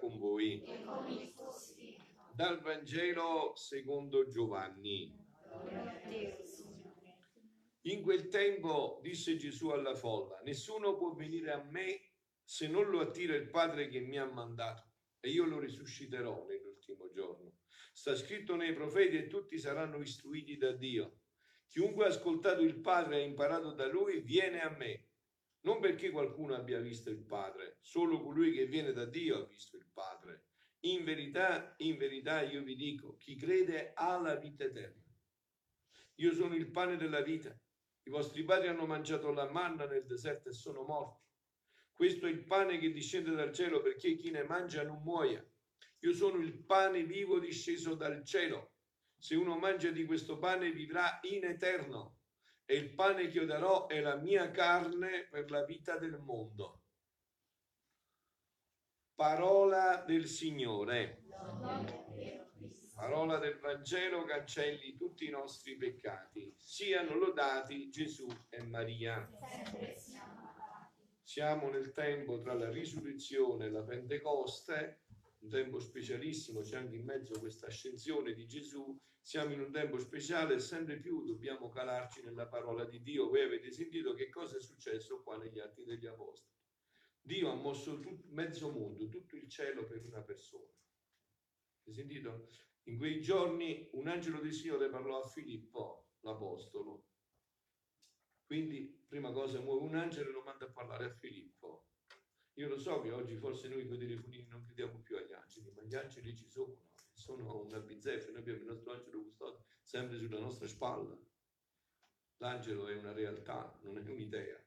con voi. e con il tuo spirito. Dal Vangelo secondo Giovanni. In quel tempo disse Gesù alla folla, nessuno può venire a me se non lo attira il Padre che mi ha mandato e io lo risusciterò nell'ultimo giorno. Sta scritto nei profeti e tutti saranno istruiti da Dio. Chiunque ha ascoltato il Padre e ha imparato da lui viene a me. Non perché qualcuno abbia visto il Padre, solo colui che viene da Dio ha visto il. In verità, in verità io vi dico, chi crede ha la vita eterna. Io sono il pane della vita. I vostri padri hanno mangiato la manna nel deserto e sono morti. Questo è il pane che discende dal cielo perché chi ne mangia non muoia. Io sono il pane vivo disceso dal cielo. Se uno mangia di questo pane vivrà in eterno. E il pane che io darò è la mia carne per la vita del mondo. Parola del Signore. Parola del Vangelo cancelli tutti i nostri peccati. Siano lodati Gesù e Maria. Siamo nel tempo tra la risurrezione e la Pentecoste, un tempo specialissimo, c'è anche in mezzo questa ascensione di Gesù. Siamo in un tempo speciale e sempre più dobbiamo calarci nella parola di Dio. Voi avete sentito che cosa è successo qua negli Atti degli Apostoli. Dio ha mosso tut- mezzo mondo, tutto il cielo per una persona. Avete sentito? In quei giorni un angelo del Signore parlò a Filippo, l'apostolo. Quindi, prima cosa, muove un angelo e lo manda a parlare a Filippo. Io lo so che oggi forse noi con i telefonini non crediamo più agli angeli, ma gli angeli ci sono, sono una bizzeffa, noi abbiamo il nostro angelo custode sempre sulla nostra spalla. L'angelo è una realtà, non è un'idea.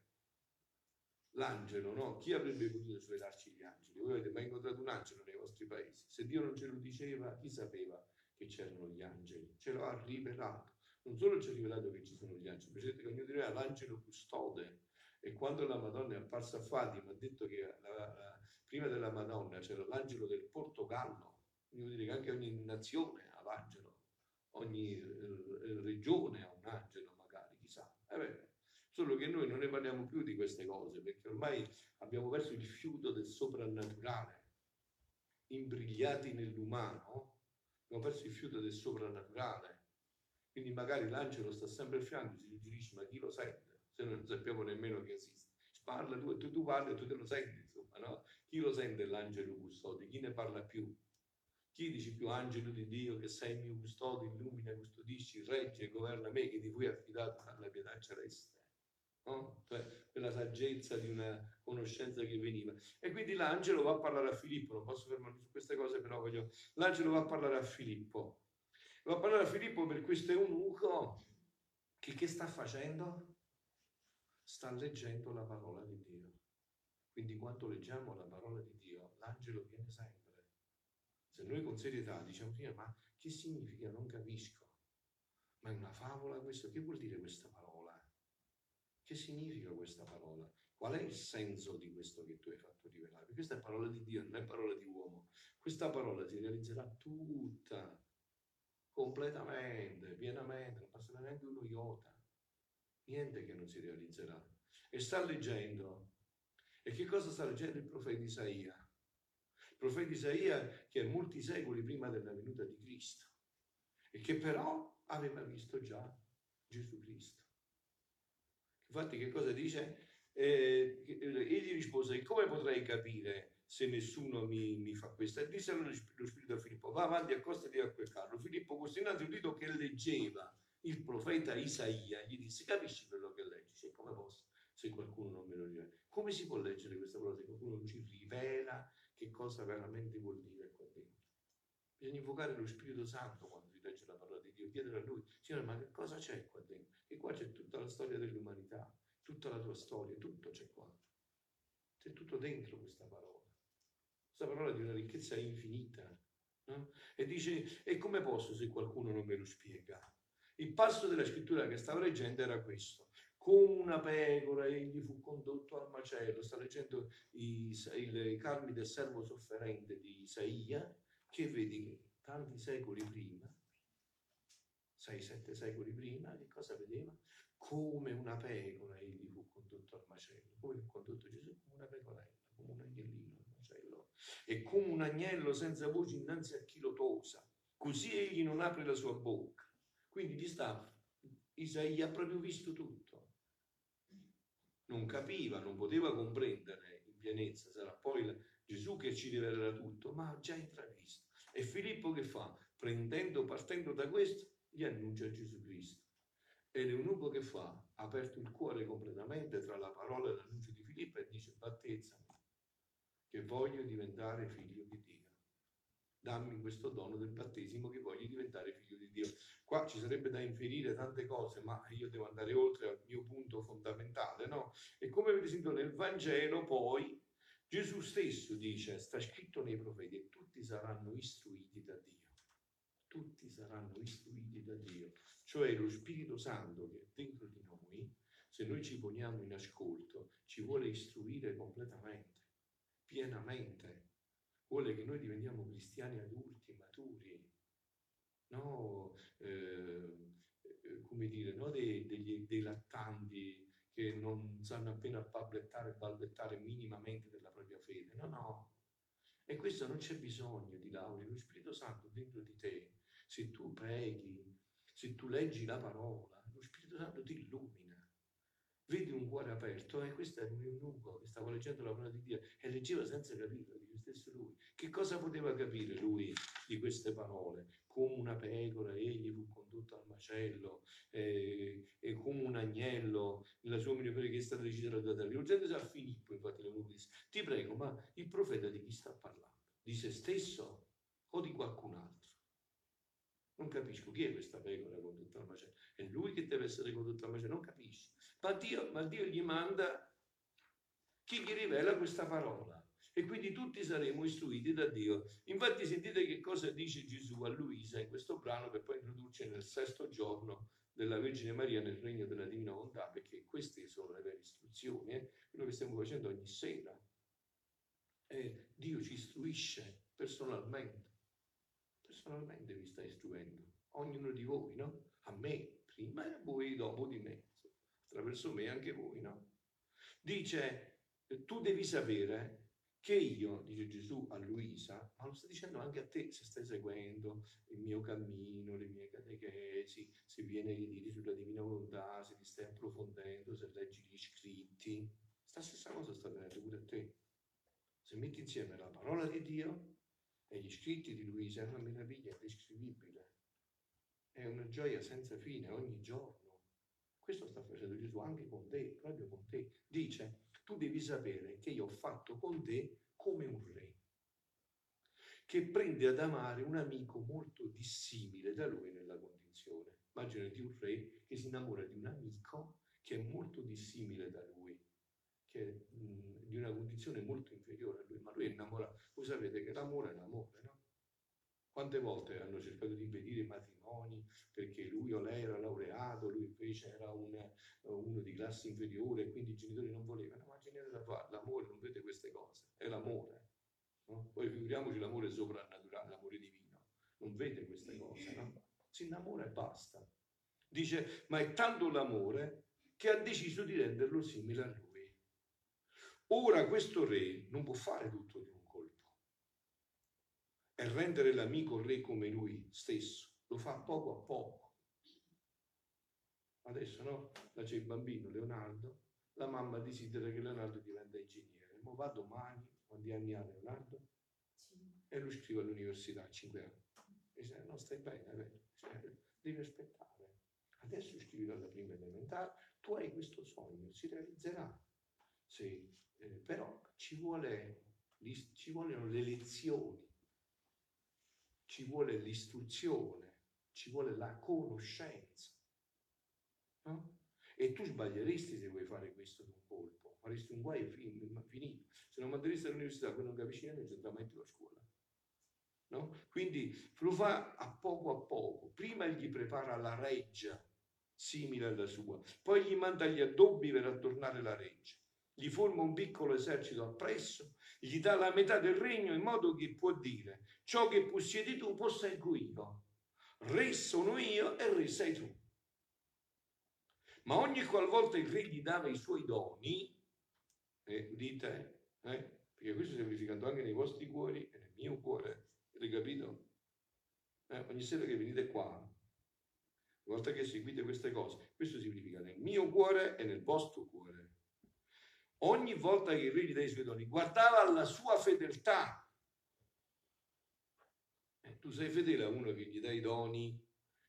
L'angelo, no? Chi avrebbe potuto svelarci gli angeli? Voi avete mai incontrato un angelo nei vostri paesi? Se Dio non ce lo diceva, chi sapeva che c'erano gli angeli? Ce lo ha rivelato. Non solo ci ha rivelato che ci sono gli angeli, vedete che ognuno dirà l'angelo custode. E quando la Madonna è apparsa a Fatima, ha detto che la- la- prima della Madonna c'era l'angelo del Portogallo. Vuol dire che anche ogni nazione ha l'angelo, ogni eh, regione ha un angelo, magari, chissà. Eh beh, Solo che noi non ne parliamo più di queste cose, perché ormai abbiamo perso il fiuto del soprannaturale, imbrigliati nell'umano, abbiamo perso il fiuto del soprannaturale. Quindi magari l'angelo sta sempre a fianco, si dice, ma chi lo sente? Se non sappiamo nemmeno che esiste. Parla tu, tu, tu parli e tu te lo senti, insomma, no? Chi lo sente l'angelo custode? Chi ne parla più? Chi dice più angelo di Dio che sei mio custode, illumina, custodisci, regge, governa me che di cui è affidato alla pietà celeste? No? Cioè, quella saggezza di una conoscenza che veniva. E quindi l'angelo va a parlare a Filippo, non posso fermarmi su queste cose, però voglio... L'angelo va a parlare a Filippo. Va a parlare a Filippo per questo eunuco che che sta facendo? Sta leggendo la parola di Dio. Quindi quando leggiamo la parola di Dio, l'angelo viene sempre. Se noi con serietà diciamo, ma che significa? Non capisco. Ma è una favola questo? Che vuol dire questa parola? Che significa questa parola? Qual è il senso di questo che tu hai fatto rivelare? Questa è parola di Dio, non è parola di uomo. Questa parola si realizzerà tutta, completamente, pienamente, non passerà neanche uno iota. Niente che non si realizzerà. E sta leggendo. E che cosa sta leggendo il profeta Isaia? Il profeta Isaia che è molti secoli prima della venuta di Cristo e che però aveva visto già Gesù Cristo. Infatti che cosa dice? Eh, egli rispose, come potrei capire se nessuno mi, mi fa questo? E disse allora lo spirito a Filippo, va avanti, accostati a quel carro. Filippo, costinato udito che leggeva il profeta Isaia, gli disse, capisci quello che leggi? Dice, come posso se qualcuno non me lo rivela? Come si può leggere questa parola se qualcuno non ci rivela che cosa veramente vuol dire? Bisogna invocare lo Spirito Santo quando si legge la parola di Dio, chiedere a Lui, Signore, ma che cosa c'è qua dentro? E qua c'è tutta la storia dell'umanità, tutta la tua storia, tutto c'è qua. C'è tutto dentro questa parola. Questa parola è di una ricchezza infinita. no? E dice, e come posso se qualcuno non me lo spiega? Il passo della scrittura che stavo leggendo era questo. Come una pecora egli fu condotto al macello. Sta leggendo i, il- i calmi del servo sofferente di Isaia, che vedi tanti secoli prima, sei, sette secoli prima, che cosa vedeva? Come una pecora egli fu condotto al macello. Come fu condotto Gesù? Come una pecorella, come un agnellino al macello. È come un agnello senza voce innanzi a chi lo tosa, così egli non apre la sua bocca. Quindi ti sta, Isaia ha proprio visto tutto. Non capiva, non poteva comprendere in pienezza, sarà poi Gesù che ci rivelerà tutto, ma ha già intravisto. E Filippo che fa? Prendendo, partendo da questo, gli annuncia Gesù Cristo. E l'eunuco che fa? Ha aperto il cuore completamente tra la parola e l'annuncio di Filippo e dice battezzami, che voglio diventare figlio di Dio. Dammi questo dono del battesimo che voglio diventare figlio di Dio. Qua ci sarebbe da inferire tante cose, ma io devo andare oltre al mio punto fondamentale, no? E come avete sentito nel Vangelo, poi Gesù stesso dice, sta scritto nei profeti, tutti saranno istruiti da Dio. Tutti saranno istruiti da Dio. Cioè lo Spirito Santo che è dentro di noi, se noi ci poniamo in ascolto, ci vuole istruire completamente, pienamente. Vuole che noi diventiamo cristiani adulti, maturi, no, eh, come dire, no dei, degli, dei lattanti che non sanno appena balbettare e balbettare minimamente della propria fede. No, no. E questo non c'è bisogno di laurea. Lo Spirito Santo dentro di te, se tu preghi, se tu leggi la parola, lo Spirito Santo ti illumina. Vedi un cuore aperto, e questo è un eunuco che stava leggendo la parola di Dio e leggeva senza capirla, dice stesso lui. Che cosa poteva capire lui di queste parole? Come una pecora, egli fu condotto al macello, eh, e come un agnello, nella sua migliore che è stata decisa da terra. Rivolgendosi a Filippo, infatti, l'eunuco disse, ti prego, ma il profeta di chi sta parlando? Di se stesso o di qualcun altro? Non capisco chi è questa pecora condotta al macello. È lui che deve essere condotto al macello, non capisci. Ma Dio, ma Dio gli manda chi gli rivela questa parola. E quindi tutti saremo istruiti da Dio. Infatti sentite che cosa dice Gesù a Luisa in questo brano per poi introdurci nel sesto giorno della Vergine Maria nel regno della Divina Volontà, perché queste sono le vere istruzioni, eh? quello che stiamo facendo ogni sera. Eh, Dio ci istruisce personalmente personalmente vi sta istruendo, ognuno di voi, no? A me prima e a voi dopo di me, attraverso me anche voi, no? Dice, tu devi sapere che io, dice Gesù a Luisa, ma lo sta dicendo anche a te se stai seguendo il mio cammino, le mie catechesi, se viene a dire sulla divina volontà, se ti stai approfondendo, se leggi gli scritti. Sta stessa cosa sta avvenendo pure a te. Se metti insieme la parola di Dio e gli scritti di Luisa è una meraviglia indescrivibile. È una gioia senza fine ogni giorno. Questo sta facendo Gesù anche con te, proprio con te. Dice, tu devi sapere che io ho fatto con te come un re, che prende ad amare un amico molto dissimile da lui nella condizione. Immaginati un re che si innamora di un amico che è molto dissimile da lui, che è mh, di una condizione molto inferiore a lui, ma lui è innamorato. Voi sapete che l'amore è l'amore, no? Quante volte hanno cercato di impedire matrimoni perché lui o lei era laureato, lui invece era un, uno di classe inferiore quindi i genitori non volevano, ma fare, l'amore non vede queste cose, è l'amore. No? Poi figuriamoci l'amore soprannaturale, l'amore divino, non vede queste cose, no? si innamora e basta. Dice, ma è tanto l'amore che ha deciso di renderlo simile a lui. Ora questo re non può fare tutto di un e rendere l'amico re come lui stesso, lo fa poco a poco. Adesso no, là c'è il bambino Leonardo, la mamma desidera che Leonardo diventa ingegnere, ma va domani, quanti anni ha Leonardo? E lo scrive all'università a 5 anni. E dice, no, stai bene, vero? Cioè, devi aspettare. Adesso scrivi alla prima elementare, tu hai questo sogno, si realizzerà. Sì, eh, però ci, vuole, ci vogliono le lezioni, ci vuole l'istruzione, ci vuole la conoscenza. No? E tu sbaglieresti se vuoi fare questo d'un colpo, faresti un guaio finito. Se non manderesti all'università, poi non capisci niente, non andrà mai più a scuola. No? Quindi lo fa a poco a poco. Prima gli prepara la reggia simile alla sua, poi gli manda gli addobbi per attornare la reggia gli forma un piccolo esercito appresso, gli dà la metà del regno in modo che può dire ciò che possiedi tu posseggo io, re sono io e re sei tu. Ma ogni qualvolta il re gli dava i suoi doni, eh, dite, eh, Perché questo sta verificando anche nei vostri cuori e nel mio cuore. Avete capito? Eh, ogni sera che venite qua, una volta che seguite queste cose, questo significa nel mio cuore e nel vostro cuore. Ogni volta che il re gli dai i suoi doni, guardava alla sua fedeltà. Eh, tu sei fedele a uno che gli dai i doni,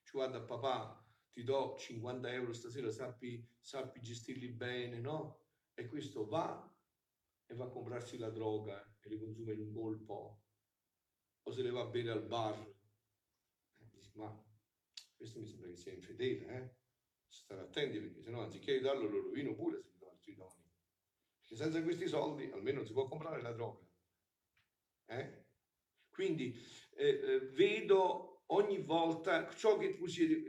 ci guarda papà, ti do 50 euro stasera, sappi, sappi gestirli bene, no? E questo va e va a comprarsi la droga e le consuma in un colpo, o se le va a bere al bar. E dici, ma questo mi sembra che sia infedele, eh? Stare attenti perché sennò anziché aiutarlo lo rovino pure se gli do altri doni. Perché senza questi soldi almeno si può comprare la droga. Eh? Quindi eh, eh, vedo ogni volta ciò che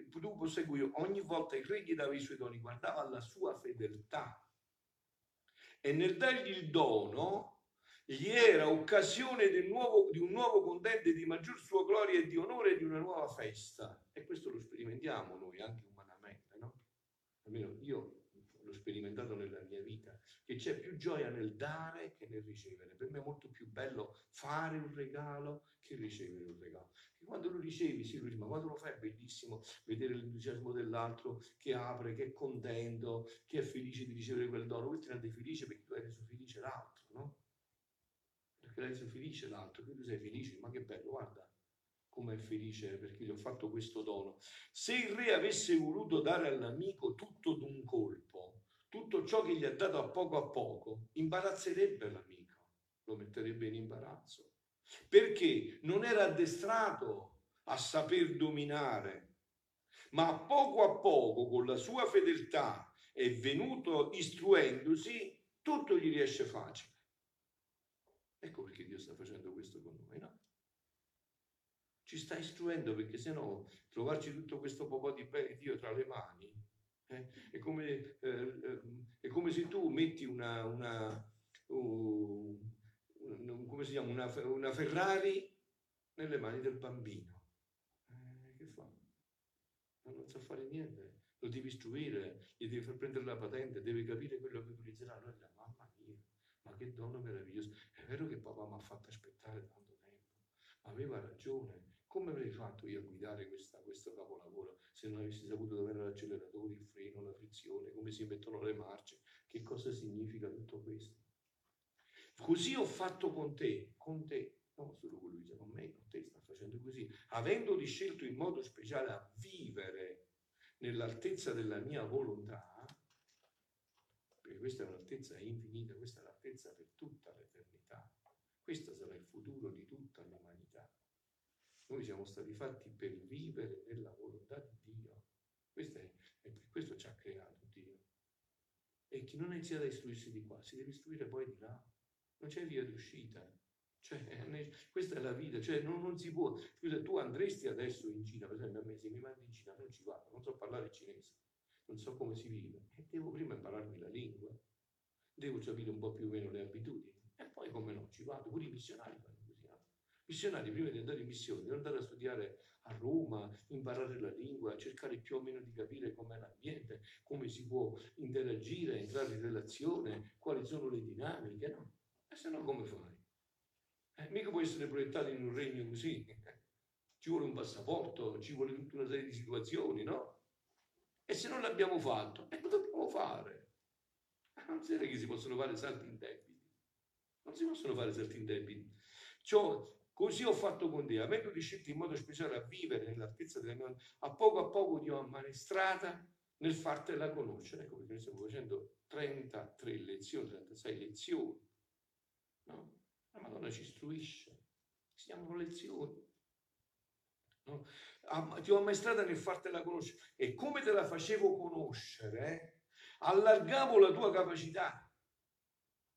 tu, possegui, ogni volta il re gli dava i suoi doni, guardava alla sua fedeltà e nel dargli il dono gli era occasione di un nuovo, di un nuovo contente di maggior sua gloria e di onore di una nuova festa. E questo lo sperimentiamo noi anche umanamente, no? Almeno io l'ho sperimentato nella mia vita, che c'è più gioia nel dare che nel ricevere. Per me è molto più bello fare un regalo che ricevere un regalo. Che quando lo ricevi, sì, lo ricevi, ma quando lo fai è bellissimo vedere l'entusiasmo dell'altro che apre, che è contento, che è felice di ricevere quel dono. Questo rende felice perché tu hai reso felice l'altro, no? Perché l'hai reso felice l'altro, quindi tu sei felice, ma che bello, guarda come è felice perché gli ho fatto questo dono. Se il re avesse voluto dare all'amico tutto d'un colpo, tutto ciò che gli ha dato a poco a poco, imbarazzerebbe l'amico, lo metterebbe in imbarazzo perché non era addestrato a saper dominare, ma a poco a poco, con la sua fedeltà e venuto istruendosi, tutto gli riesce facile. Ecco perché Dio sta facendo questo con noi, no? Ci sta istruendo perché se no trovarci tutto questo po' di bene Dio tra le mani eh, è, come, eh, eh, è, come, se tu metti una, una, uh, una, una, Ferrari nelle mani del bambino. Eh, che fa? Non sa fare niente, lo devi istruire, gli devi far prendere la patente, deve capire quello che utilizzerà. Allora, mamma mia, ma che dono meraviglioso. È vero che papà mi ha fatto aspettare tanto tempo, aveva ragione. Come avrei fatto io a guidare questa, questo capolavoro se non avessi saputo dove era l'acceleratore, il freno, la frizione, come si mettono le marce? Che cosa significa tutto questo? Così ho fatto con te, con te, non solo con Luisa, con me, con te sta facendo così, avendoti scelto in modo speciale a vivere nell'altezza della mia volontà, perché questa è un'altezza infinita, questa è l'altezza per tutta l'eternità, questo sarà il futuro di tutta l'umanità. Noi siamo stati fatti per vivere nella volontà di. Questo, è, è, questo ci ha creato Dio. E chi non ha iniziato a istruirsi di qua, si deve istruire poi di là non c'è via d'uscita. Cioè, questa è la vita, cioè non, non, si può. Scusa, tu andresti adesso in Cina, per esempio a me se mi mandi in Cina non ci vado, non so parlare cinese, non so come si vive, e devo prima impararmi la lingua, devo capire un po' più o meno le abitudini, e poi come no, ci vado, pure i missionari fanno così. No? Missionari prima di andare in missione, devono andare a studiare a Roma, imparare la lingua, cercare più o meno di capire com'è l'ambiente, come si può interagire, entrare in relazione, quali sono le dinamiche, no? E se no come fai? Eh, mica puoi essere proiettato in un regno così. Ci vuole un passaporto, ci vuole tutta una serie di situazioni, no? E se non l'abbiamo fatto, e cosa dobbiamo fare? Non si che si possono fare salti in debiti. Non si possono fare salti in debiti. Ciò, così ho fatto con te, avendoti scelto in modo speciale a vivere nell'altezza della mia a poco a poco ti ho ammanestrata nel fartela conoscere. Ecco perché noi stiamo facendo 33 lezioni, 36 lezioni No? La Madonna ci istruisce, si chiamano lezioni. No? Ti ho ammaestrata nel fartela conoscere e come te la facevo conoscere, allargavo la tua capacità.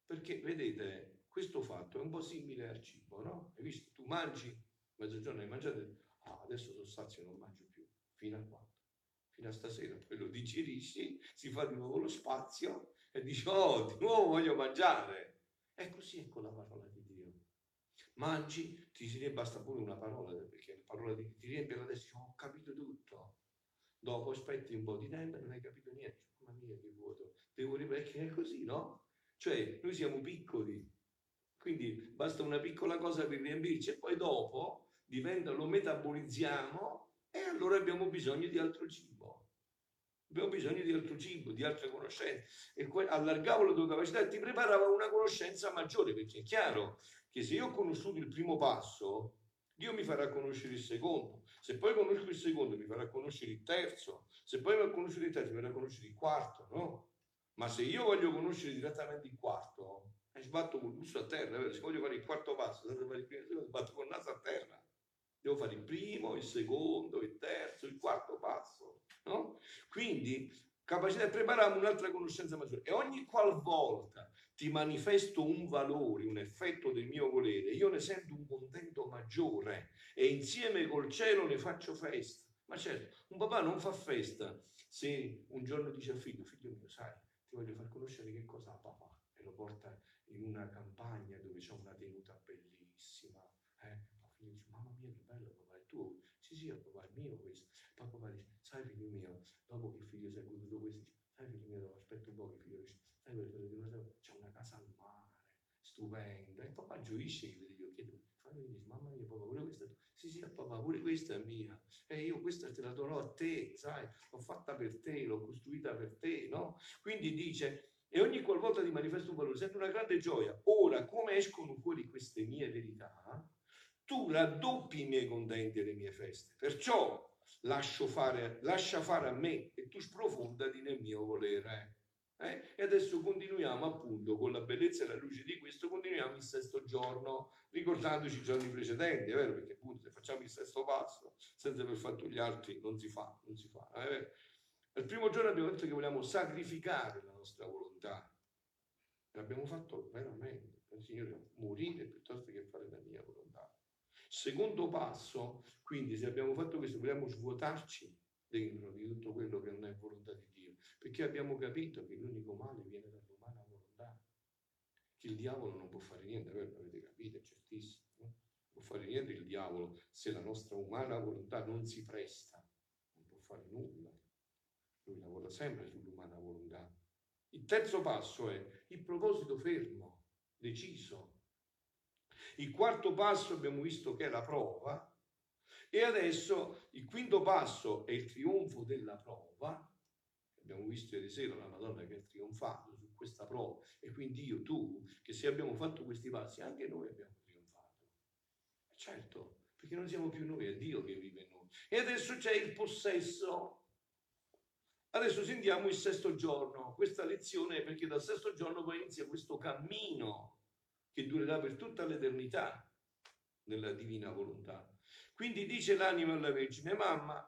Perché vedete, questo fatto è un po' simile al cibo, no? Hai visto? Tu mangi, mezzogiorno hai mangiato, ah, adesso sono sazio, non mangio più, fino a quando? Fino a stasera, poi lo digerisci, si fa di nuovo lo spazio e dici, oh, di nuovo voglio mangiare. E così è con la parola di Dio. Mangi, ti si basta pure una parola, perché la parola di, ti riempie testa, ho capito tutto. Dopo aspetti un po' di tempo e non hai capito niente. Mamma mia, che vuoto. Devo ripetere, è così, no? Cioè, noi siamo piccoli, Quindi basta una piccola cosa per riempirci e poi dopo diventa, lo metabolizziamo e allora abbiamo bisogno di altro cibo. Abbiamo bisogno di altro cibo, di altre conoscenze. E allargavo la tua capacità e ti preparava una conoscenza maggiore, perché è chiaro che se io ho conosciuto il primo passo, Dio mi farà conoscere il secondo. Se poi conosco il secondo, mi farà conoscere il terzo. Se poi mi conoscere il terzo, mi farà conoscere il quarto, no? Ma se io voglio conoscere direttamente il quarto, sbatto col busto a terra. vero? Se voglio fare il quarto passo, senza fare il primo secondo, sbatto col naso a terra. Devo fare il primo, il secondo, il terzo, il quarto passo, no? Quindi, capacità, prepariamo un'altra conoscenza maggiore. E ogni qualvolta ti manifesto un valore, un effetto del mio volere, io ne sento un contento maggiore e insieme col cielo ne faccio festa. Ma certo, un papà non fa festa se un giorno dice al figlio, figlio mio, sai, ti voglio far conoscere che cosa ha papà e lo porta in una campagna dove c'è una tenuta bellissima. Eh? Il figlio dice, mamma mia che bello papà, è tuo? Sì, sì, papà, è mio questo. Poi papà dice, sai figlio mio, dopo che figlio si è goduto questo, sai figlio mio, aspetta un po' che figlio sai per c'è una casa al mare, stupenda. E papà gioisce che vede gli occhi. Fammi dice, mamma mia, papà, pure questa è tua. Sì, sì, papà, pure questa è mia. E io questa te la darò a te, sai, l'ho fatta per te, l'ho costruita per te, no? Quindi dice, e ogni qualvolta ti manifesto un valore, sento una grande gioia. Ora, come escono fuori queste mie verità, tu raddoppi i miei contenti e le mie feste. Perciò fare, lascia fare a me e tu sprofondati nel mio volere. Eh? E adesso continuiamo appunto con la bellezza e la luce di questo, continuiamo il sesto giorno, ricordandoci i giorni precedenti, è vero? Perché appunto se facciamo il sesto passo senza aver fatto gli altri non si fa, non si fa. Il primo giorno abbiamo detto che vogliamo sacrificare la nostra volontà. L'abbiamo fatto veramente, il Signore, morire piuttosto che fare la mia volontà. Secondo passo, quindi se abbiamo fatto questo, vogliamo svuotarci dentro di tutto quello che non è volontà di Dio, perché abbiamo capito che l'unico male viene dall'umana volontà, che il diavolo non può fare niente, voi l'avete capito, è certissimo, no? non può fare niente il diavolo se la nostra umana volontà non si presta, non può fare nulla, lui lavora sempre sull'umana volontà. Il terzo passo è il proposito fermo, deciso. Il quarto passo abbiamo visto che è la prova, e adesso il quinto passo è il trionfo della prova. Abbiamo visto ieri sera la Madonna che ha trionfato su questa prova e quindi io, tu, che se abbiamo fatto questi passi, anche noi abbiamo trionfato. Certo, perché non siamo più noi, è Dio che vive in noi. E adesso c'è il possesso. Adesso sentiamo il sesto giorno, questa lezione, perché dal sesto giorno poi inizia questo cammino che durerà per tutta l'eternità nella divina volontà. Quindi dice l'anima alla Vergine, mamma,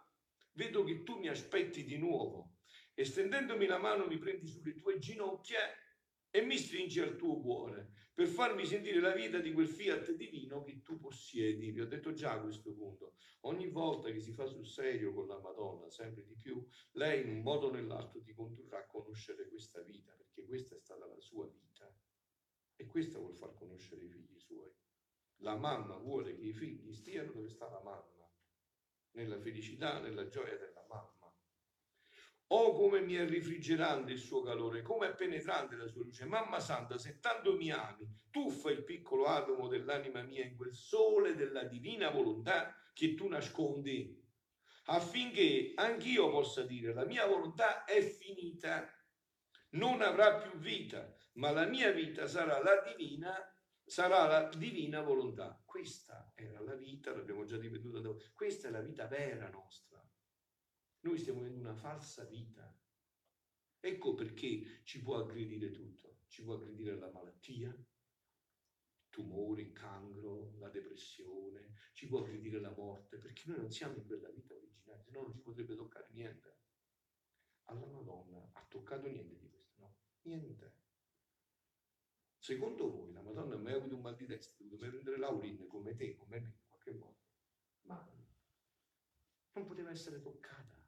vedo che tu mi aspetti di nuovo. E stendendomi la mano mi prendi sulle tue ginocchia e mi stringi al tuo cuore per farmi sentire la vita di quel fiat divino che tu possiedi. Vi ho detto già a questo punto, ogni volta che si fa sul serio con la Madonna, sempre di più, lei in un modo o nell'altro ti condurrà a conoscere questa vita, perché questa è stata la sua vita e questa vuol far conoscere i figli suoi. La mamma vuole che i figli stiano dove sta la mamma, nella felicità, nella gioia della mamma. Oh, come mi è rifrigerante il suo calore, come è penetrante la sua luce. Mamma Santa, se tanto mi ami, tuffa il piccolo atomo dell'anima mia in quel sole della divina volontà che tu nascondi, affinché anch'io possa dire la mia volontà è finita, non avrà più vita, ma la mia vita sarà la divina sarà la divina volontà. Questa era la vita, l'abbiamo già ripetuto, questa è la vita vera nostra. Noi stiamo vivendo una falsa vita. Ecco perché ci può aggredire tutto. Ci può aggredire la malattia, tumore, il cancro, la depressione, ci può aggredire la morte, perché noi non siamo in quella vita originale, se no non ci potrebbe toccare niente. Alla Madonna ha toccato niente di questo, no? Niente. Secondo voi la Madonna ha mai avuto un mal di testa, ha dovuto prendere l'aurin come te, come me, in qualche modo? Ma non poteva essere toccata.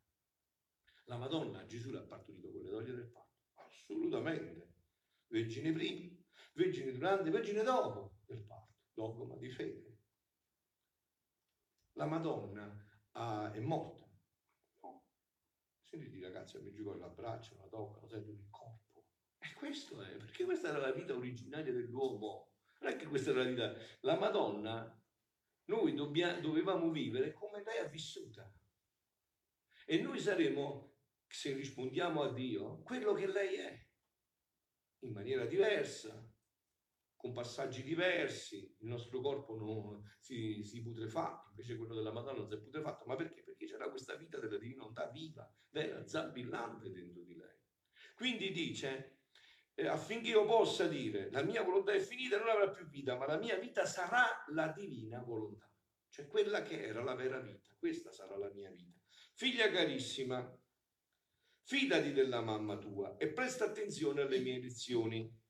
La Madonna Gesù l'ha partorito con le doglie del parto? Assolutamente. Vergine prima, vergine durante, vergine dopo del parto. Dogma di fede. La Madonna ah, è morta. No. Sentite i ragazzi a Meggiugorje l'abbracciano, la toccano, sentono il corpo. E questo è, perché questa era la vita originaria dell'uomo. Non è che questa è la vita. La Madonna, noi dobbia- dovevamo vivere come lei ha vissuta. E noi saremo, se rispondiamo a Dio, quello che lei è, in maniera diversa, con passaggi diversi. Il nostro corpo non si, si putrefa, invece quello della Madonna non si è putrefatto. Ma perché? Perché c'era questa vita della divinità viva, lei era zabillante dentro di lei. Quindi dice, eh, affinché io possa dire la mia volontà è finita, non avrà più vita, ma la mia vita sarà la divina volontà, cioè quella che era la vera vita. Questa sarà la mia vita. Figlia carissima, fidati della mamma tua e presta attenzione alle mie lezioni.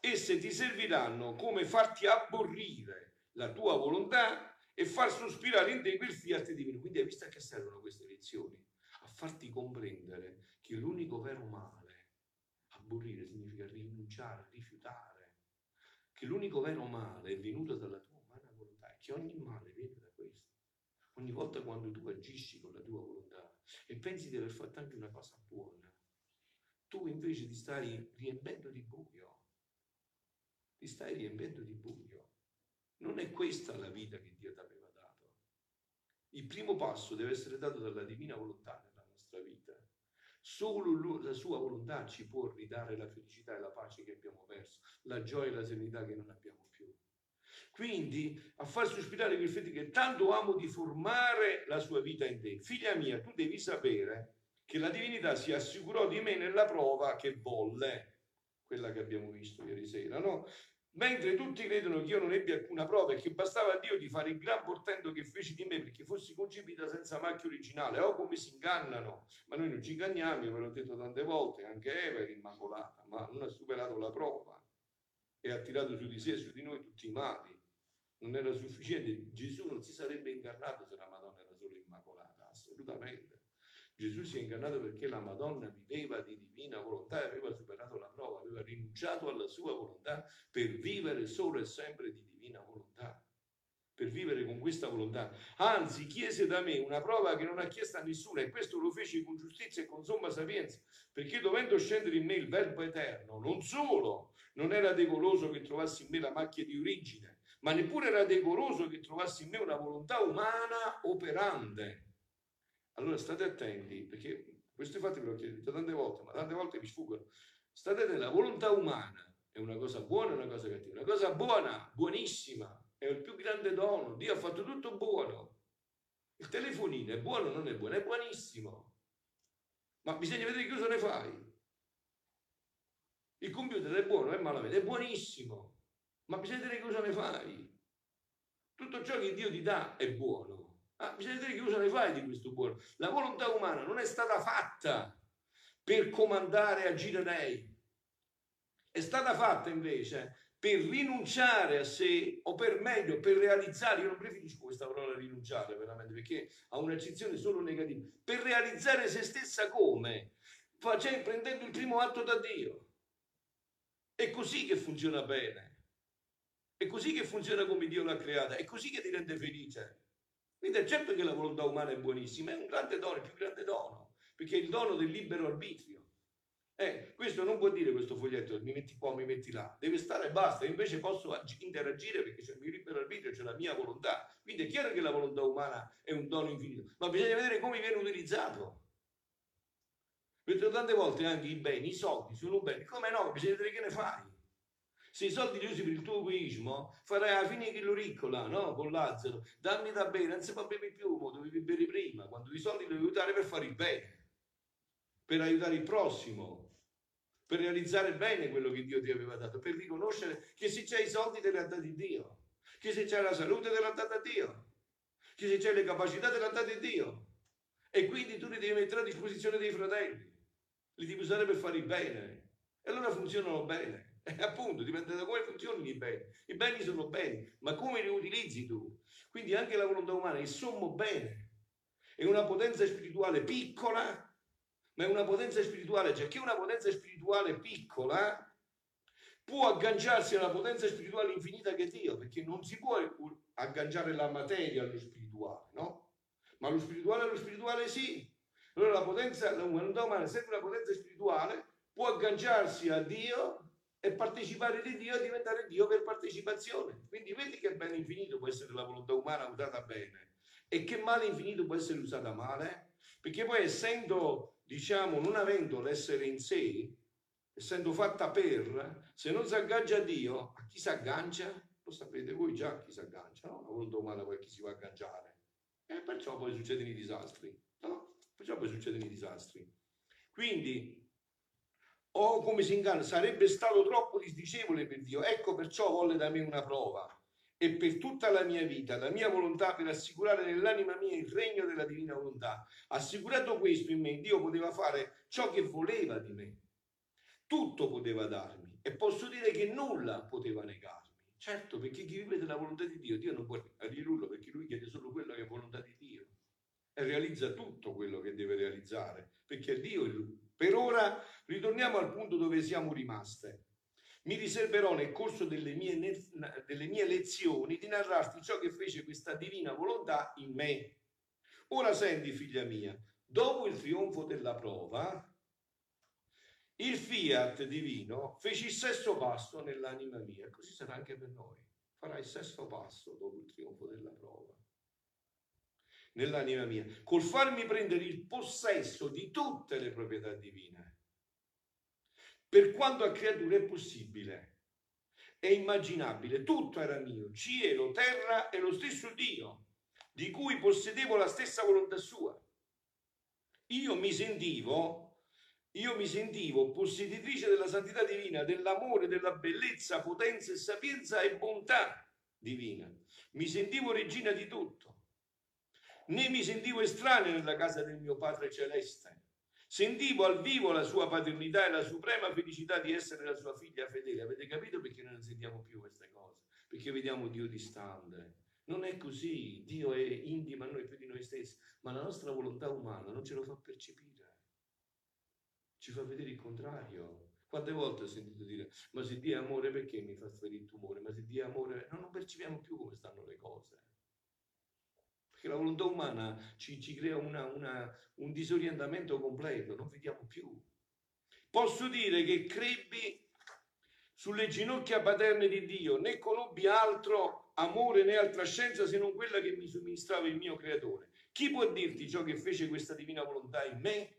Esse ti serviranno come farti aborrire la tua volontà e far sospirare in te quel fiat divino. Quindi hai visto a che servono queste lezioni? A farti comprendere che l'unico vero male aborrire significa rinunciare, rifiutare, che l'unico vero male è venuto dalla tua umana volontà e che ogni male viene da questo. Ogni volta quando tu agisci con la tua volontà e pensi di aver fatto anche una cosa buona, tu invece ti stai riempendo di buio, ti stai riempendo di buio. Non è questa la vita che Dio ti aveva dato. Il primo passo deve essere dato dalla divina volontà nella nostra vita. Solo la sua volontà ci può ridare la felicità e la pace che abbiamo perso, la gioia e la serenità che non abbiamo più. Quindi a far sospirare quel fatto che tanto amo di formare la sua vita in te. Figlia mia, tu devi sapere che la divinità si assicurò di me nella prova che volle, quella che abbiamo visto ieri sera, no? Mentre tutti credono che io non ebbi alcuna prova e che bastava a Dio di fare il gran portento che fece di me perché fossi concepita senza macchia originale, oh come si ingannano, ma noi non ci inganniamo, io ve l'ho detto tante volte, anche Eva era immacolata, ma non ha superato la prova e ha tirato su di sé e su di noi tutti i mali. Non era sufficiente, Gesù non si sarebbe incarnato se la Madonna era solo immacolata, assolutamente. Gesù si è incarnato perché la Madonna viveva di divina volontà e aveva superato la prova, aveva rinunciato alla sua volontà per vivere solo e sempre di divina volontà, per vivere con questa volontà. Anzi, chiese da me una prova che non ha chiesto a nessuno e questo lo fece con giustizia e con somma sapienza, perché dovendo scendere in me il Verbo eterno, non solo non era decoroso che trovassi in me la macchia di origine, ma neppure era decoroso che trovassi in me una volontà umana operante. Allora state attenti, perché questo infatti ve l'ho detto tante volte, ma tante volte vi sfuggono. State attenti, la volontà umana è una cosa buona e una cosa cattiva. Una cosa buona, buonissima, è il più grande dono. Dio ha fatto tutto buono. Il telefonino è buono o non è buono? È buonissimo. Ma bisogna vedere che cosa ne fai. Il computer è buono, è malamente, è buonissimo. Ma bisogna vedere che cosa ne fai. Tutto ciò che Dio ti dà è buono. Ah, bisogna vedere che cosa ne fai di questo buono. La volontà umana non è stata fatta per comandare e agire lei. È stata fatta invece per rinunciare a sé o per meglio per realizzare, io non preferisco questa parola rinunciare veramente perché ha un'accezione solo negativa, per realizzare se stessa come? Facendo, prendendo il primo atto da Dio. È così che funziona bene. È così che funziona come Dio l'ha creata, è così che ti rende felice. Quindi è certo che la volontà umana è buonissima, è un grande dono, il più grande dono, perché è il dono del libero arbitrio. Eh, questo non può dire questo foglietto, mi metti qua, mi metti là, deve stare e basta, invece posso interagire perché c'è il mio libero arbitrio, c'è la mia volontà. Quindi è chiaro che la volontà umana è un dono infinito, ma bisogna vedere come viene utilizzato. Perché tante volte anche i beni, i soldi sono beni, come no? Bisogna vedere che ne fai. Se i soldi li usi per il tuo egoismo, farai alla fine che lo ricco là, no? Con Lazzaro, dammi da bere, non si può bere più, ma dovevi bere prima, quando i soldi devi aiutare per fare il bene, per aiutare il prossimo, per realizzare bene quello che Dio ti aveva dato, per riconoscere che se c'hai i soldi te li ha dati Dio, che se c'hai la salute te l'ha data Dio, che se c'hai le capacità te l'ha date Dio. E quindi tu li devi mettere a disposizione dei fratelli, li devi usare per fare il bene. E allora funzionano bene. E appunto, dipende da come funzionano i beni. I beni sono beni, ma come li utilizzi tu? Quindi anche la volontà umana è sommo bene. È una potenza spirituale piccola, ma è una potenza spirituale, cioè che una potenza spirituale piccola può agganciarsi alla potenza spirituale infinita che è Dio, perché non si può agganciare la materia allo spirituale, no? Ma lo spirituale allo spirituale sì. Allora la potenza, la volontà umana, essendo una potenza spirituale, può agganciarsi a Dio e partecipare di Dio e diventare Dio per partecipazione. Quindi vedi che bene infinito può essere la volontà umana usata bene e che male infinito può essere usata male, perché poi essendo, diciamo, non avendo l'essere in sé, essendo fatta per, se non si aggancia a Dio, a chi si aggancia? Lo sapete voi già a chi si aggancia, no? La volontà umana poi a chi si va a agganciare. E perciò poi succedono i disastri, no? Perciò poi succedono i disastri. Quindi o come si inganna, sarebbe stato troppo disdicevole per Dio. Ecco perciò volle da me una prova. E per tutta la mia vita, la mia volontà per assicurare nell'anima mia il regno della divina volontà. Assicurato questo in me, Dio poteva fare ciò che voleva di me. Tutto poteva darmi. E posso dire che nulla poteva negarmi. Certo, perché chi vive della volontà di Dio, Dio non può negare perché lui chiede solo quello che è volontà di Dio. E realizza tutto quello che deve realizzare, perché Dio è lui. Per ora ritorniamo al punto dove siamo rimaste. Mi riserverò nel corso delle mie, delle mie lezioni di narrarti ciò che fece questa divina volontà in me. Ora senti, figlia mia, dopo il trionfo della prova, il fiat divino fece il sesto passo nell'anima mia. Così sarà anche per noi. Farà il sesto passo dopo il trionfo della prova nell'anima mia, col farmi prendere il possesso di tutte le proprietà divine. Per quanto a creatura è possibile, è immaginabile, tutto era mio, cielo, terra e lo stesso Dio, di cui possedevo la stessa volontà sua. Io mi sentivo, io mi sentivo posseditrice della santità divina, dell'amore, della bellezza, potenza e sapienza e bontà divina. Mi sentivo regina di tutto né mi sentivo estraneo nella casa del mio Padre Celeste. Sentivo al vivo la sua paternità e la suprema felicità di essere la sua figlia fedele. Avete capito perché noi non sentiamo più queste cose? Perché vediamo Dio distante. Non è così, Dio è intimo a noi più di noi stessi, ma la nostra volontà umana non ce lo fa percepire. Ci fa vedere il contrario. Quante volte ho sentito dire, ma se Dio è amore perché mi fa ferire il tumore? Ma se Dio è amore, no, non percepiamo più come stanno le cose che la volontà umana ci, ci crea una, una, un disorientamento completo, non vediamo più. Posso dire che crebbi sulle ginocchia paterne di Dio, né conobbi altro amore né altra scienza se non quella che mi somministrava il mio creatore. Chi può dirti ciò che fece questa divina volontà in me?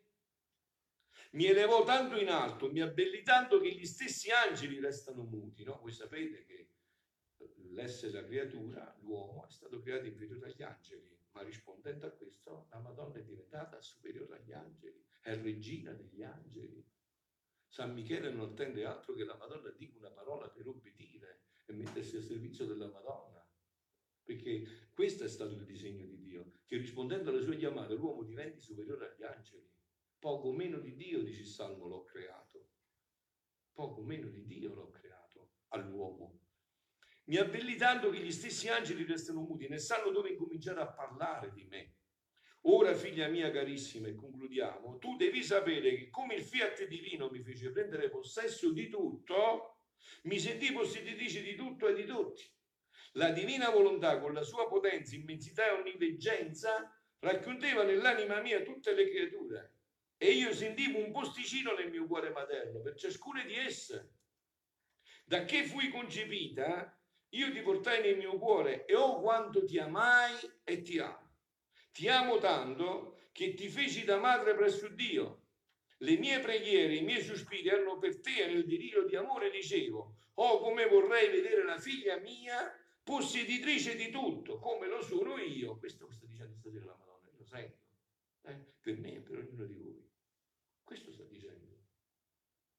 Mi elevò tanto in alto, mi abbellì tanto che gli stessi angeli restano muti. No? Voi sapete che l'essere la creatura, l'uomo, è stato creato inferiore agli angeli ma rispondendo a questo la Madonna è diventata superiore agli angeli, è regina degli angeli. San Michele non attende altro che la Madonna dica una parola per obbedire e mettersi a servizio della Madonna. Perché questo è stato il disegno di Dio, che rispondendo alle sue chiamate l'uomo diventi superiore agli angeli. Poco meno di Dio, dice il Salmo, l'ho creato. Poco meno di Dio l'ho creato all'uomo. Mi abbelli tanto che gli stessi angeli restano muti, ne sanno dove incominciare a parlare di me. Ora, figlia mia carissima, e concludiamo, tu devi sapere che come il fiat divino mi fece prendere possesso di tutto, mi sentii posseditrice di tutto e di tutti. La divina volontà, con la sua potenza, immensità e onniveggenza, racchiudeva nell'anima mia tutte le creature. E io sentivo un posticino nel mio cuore materno per ciascuna di esse. Da che fui concepita, io ti portai nel mio cuore e oh quanto ti amai e ti amo. Ti amo tanto che ti feci da madre presso Dio. Le mie preghiere, i miei sospiri erano per te nel delirio di amore dicevo, oh come vorrei vedere la figlia mia posseditrice di tutto, come lo sono io. Questo sta dicendo stasera la Madonna, lo sento, eh? per me e per ognuno di voi. Questo sta dicendo.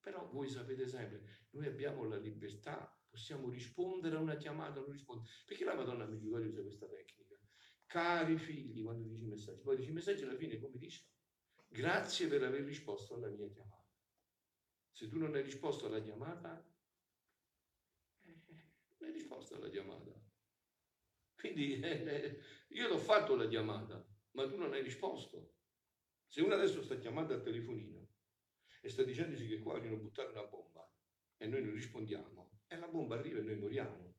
Però voi sapete sempre, noi abbiamo la libertà possiamo rispondere a una chiamata, non rispondere. Perché la Madonna Medjugorje usa questa tecnica? Cari figli, quando dici messaggi, poi dici messaggi alla fine come dice? Grazie per aver risposto alla mia chiamata. Se tu non hai risposto alla chiamata, eh, non hai risposto alla chiamata. Quindi eh, io l'ho fatto la chiamata, ma tu non hai risposto. Se uno adesso sta chiamando al telefonino e sta dicendoci che qua vogliono buttare una bomba e noi non rispondiamo, e la bomba arriva e noi moriamo.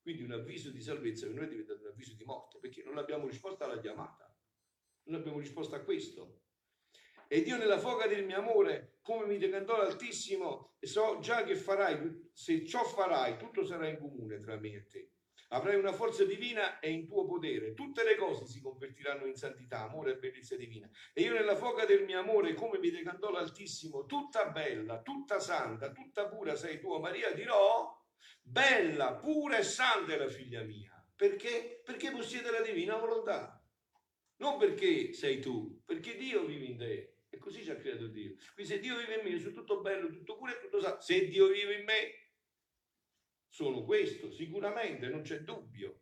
Quindi un avviso di salvezza per noi è diventato un avviso di morte, perché non abbiamo risposto alla chiamata, non abbiamo risposto a questo. ed io nella foga del mio amore, come mi decantò l'Altissimo, so già che farai, se ciò farai, tutto sarà in comune tra me e te. Avrai una forza divina e in tuo potere. Tutte le cose si convertiranno in santità, amore e bellezza divina. E io nella foga del mio amore, come mi decantò l'Altissimo, tutta bella, tutta santa, tutta pura sei tu, Maria, dirò, bella, pura e santa è la figlia mia. Perché? Perché possiede la divina volontà. Non perché sei tu, perché Dio vive in te. E così ci ha creato Dio. Quindi se Dio vive in me, sono tutto bello, tutto puro e tutto santo. Se Dio vive in me, sono questo, sicuramente, non c'è dubbio.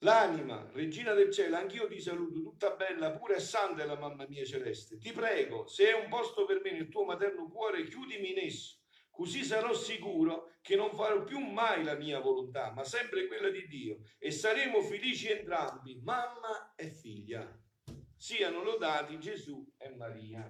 L'anima, regina del cielo, anch'io ti saluto, tutta bella, pura e santa è la mamma mia celeste. Ti prego, se è un posto per me nel tuo materno cuore, chiudimi in esso, così sarò sicuro che non farò più mai la mia volontà, ma sempre quella di Dio, e saremo felici entrambi, mamma e figlia. Siano lodati Gesù e Maria.